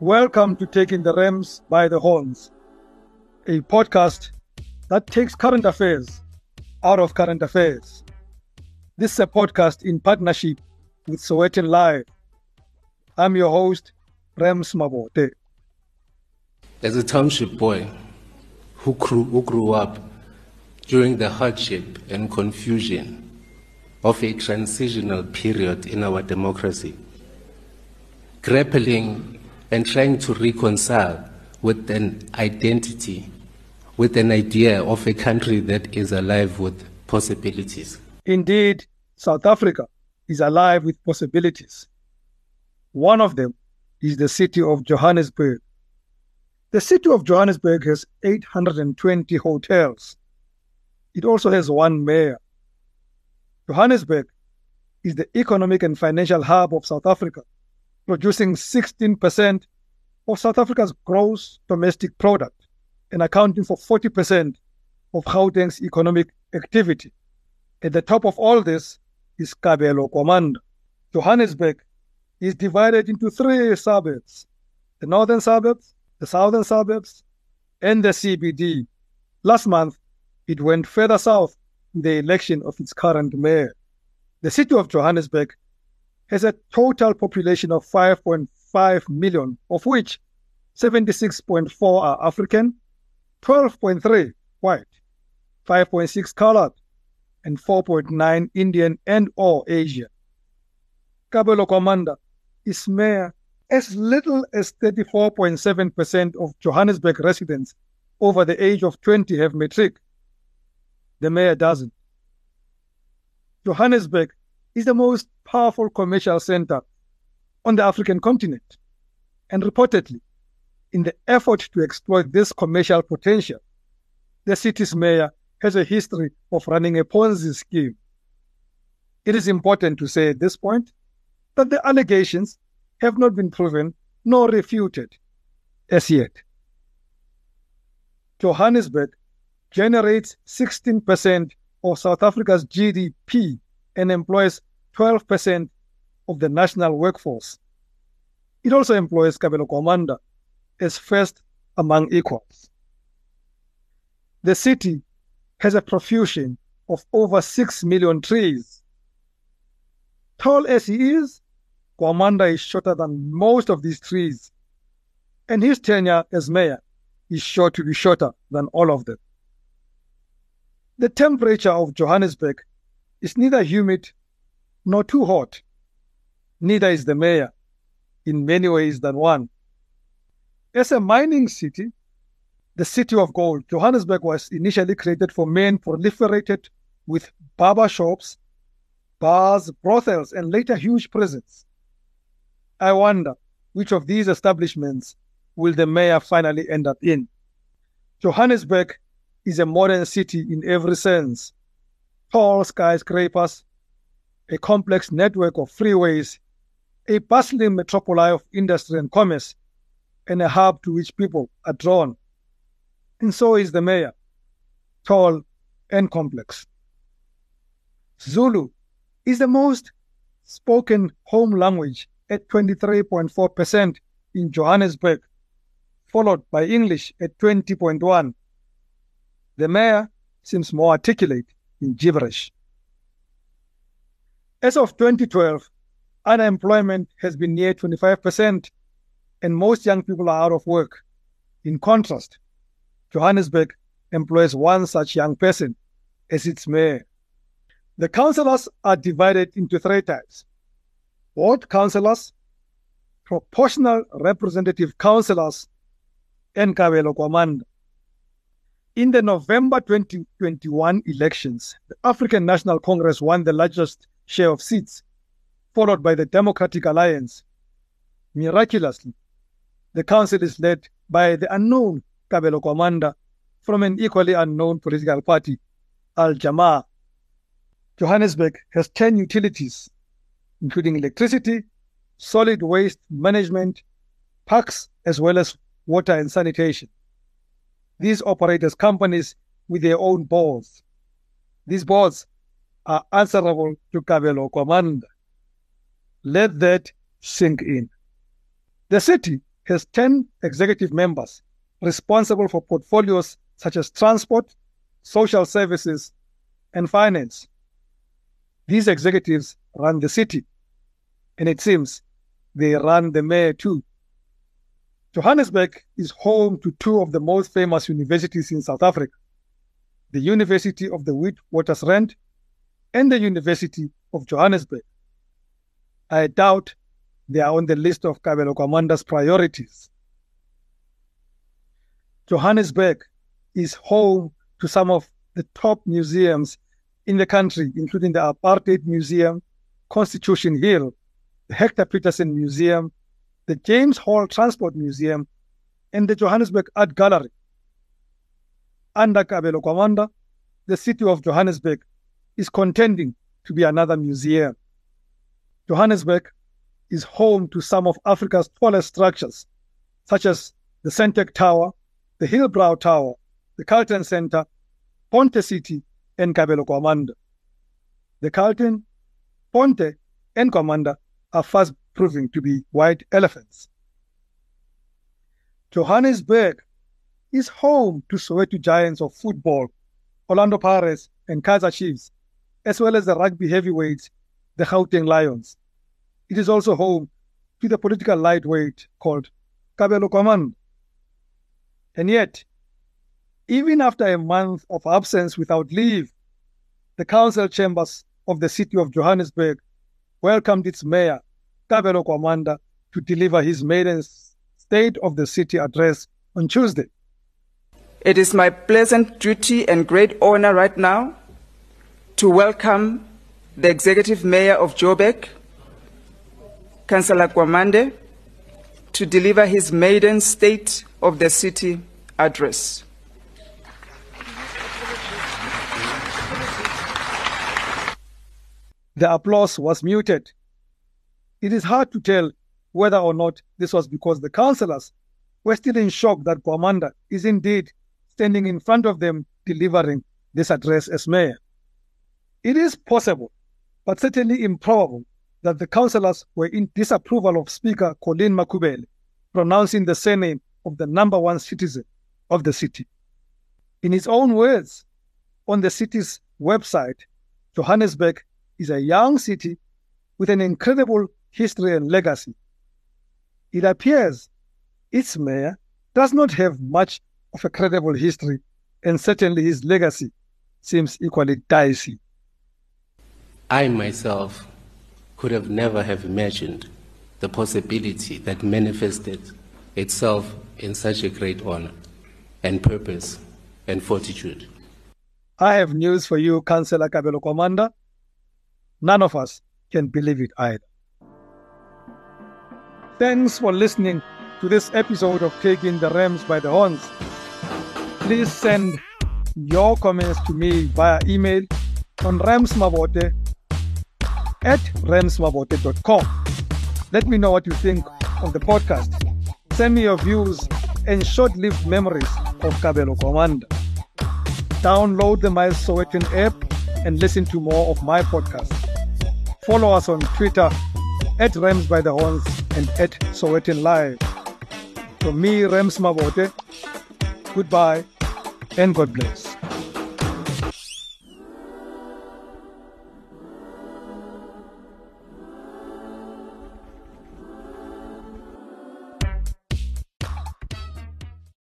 Welcome to Taking the Rams by the Horns, a podcast that takes current affairs out of current affairs. This is a podcast in partnership with Sowetan Live. I'm your host, Rams Mabote. As a township boy who grew, who grew up during the hardship and confusion of a transitional period in our democracy, grappling and trying to reconcile with an identity, with an idea of a country that is alive with possibilities. Indeed, South Africa is alive with possibilities. One of them is the city of Johannesburg. The city of Johannesburg has 820 hotels. It also has one mayor. Johannesburg is the economic and financial hub of South Africa producing 16% of South Africa's gross domestic product and accounting for 40% of Gauteng's economic activity. At the top of all this is Kabelo Gwamanda. Johannesburg is divided into three suburbs the northern suburbs, the southern suburbs, and the CBD. Last month, it went further south in the election of its current mayor. The city of Johannesburg has a total population of 5.5 million, of which 76.4 are African, 12.3 white, 5.6 colored, and 4.9 Indian and or Asian. Kabelo Gwamanda is mayor as little as 34.7% of Johannesburg residents over the age of 20 have matric. The mayor doesn't. Johannesburg is the most powerful commercial center on the African continent. And reportedly, in the effort to exploit this commercial potential, the city's mayor has a history of running a Ponzi scheme. It is important to say at this point that the allegations have not been proven nor refuted as yet. Johannesburg generates 16% of South Africa's GDP and employs 12% of the national workforce. It also employs Kabelo Gwamanda as first among equals. The city has a profusion of over 6 million trees. Tall as he is, Gwamanda is shorter than most of these trees, and his tenure as mayor is sure to be shorter than all of them. The temperature of Johannesburg is neither humid nor too hot. Neither is the mayor, in many ways than one. As a mining city, the city of gold, Johannesburg was initially created for men proliferated with barber shops, bars, brothels, and later huge prisons. I wonder which of these establishments will the mayor finally end up in. Johannesburg is a modern city in every sense. Tall skyscrapers, a complex network of freeways, a bustling metropolis of industry and commerce, and a hub to which people are drawn. And so is the mayor, tall and complex. Zulu is the most spoken home language at 23.4% in Johannesburg, followed by English at 20.1. The mayor seems more articulate in gibberish. As of 2012, unemployment has been near 25%, and most young people are out of work. In contrast, Johannesburg employs one such young person as its mayor. The councillors are divided into three types ward councillors, proportional representative councillors, and Kabelo Gwamanda. In the November 2021 elections, the African National Congress won the largest share of seats, followed by the Democratic Alliance. Miraculously, the council is led by the unknown Kabelo Gwamanda from an equally unknown political party, Al Jama-ah. Johannesburg has 10 utilities, including electricity, solid waste management, parks, as well as water and sanitation. These operate as companies with their own boards. These boards are answerable to Kabelo Gwamanda. Let that sink in. The city has 10 executive members responsible for portfolios such as transport, social services, and finance. These executives run the city, and it seems they run the mayor too. Johannesburg is home to two of the most famous universities in South Africa the University of the Witwatersrand and the University of Johannesburg. I doubt they are on the list of Kabelo Gwamanda's priorities. Johannesburg is home to some of the top museums in the country, including the Apartheid Museum, Constitution Hill, the Hector Pieterson Museum, the James Hall Transport Museum, and the Johannesburg Art Gallery. Under Kabelo Gwamanda, the city of Johannesburg is contending to be another museum. Johannesburg is home to some of Africa's tallest structures, such as the Sentech Tower, the Hillbrow Tower, the Carlton Center, Ponte City, and Kabelo Gwamanda. The Carlton, Ponte, and Gwamanda are fast proving to be white elephants. Johannesburg is home to Soweto giants of football, Orlando Pirates and Kaizer Chiefs, as well as the rugby heavyweights, the Gauteng Lions. It is also home to the political lightweight called Kabelo Gwamanda. And yet, even after a month of absence without leave, the council chambers of the city of Johannesburg welcomed its mayor, Kabelo Gwamanda, to deliver his maiden State of the City address on Tuesday. It is my pleasant duty and great honor right now to welcome the Executive Mayor of Joburg, Councillor Kwamanda, to deliver his maiden State of the City address. The applause was muted. It is hard to tell whether or not this was because the councillors were still in shock that Gwamanda is indeed standing in front of them delivering this address as mayor. It is possible, but certainly improbable, that the councillors were in disapproval of Speaker Colleen Makhubele pronouncing the surname of the number one citizen of the city. In his own words, on the city's website, Johannesburg is a young city with an incredible history and legacy. It appears its mayor does not have much of a credible history, and certainly his legacy seems equally dicey. I myself could have never have imagined the possibility that manifested itself in such a great honor and purpose and fortitude. I have news for you, Councillor Kabelo Gwamanda. None of us can believe it either. Thanks for listening to this episode of Taking the Rams by the Horns. Please send your comments to me via email on ramsmabote at ramsmabote.com. Let me know what you think of the podcast. Send me your views and short-lived memories of Kabelo Gwamanda. Download the My Sowetan app and listen to more of my podcasts. Follow us on Twitter at Rams by the Horns and at Sowetan Live. From me, Rams Mabote, goodbye and God bless.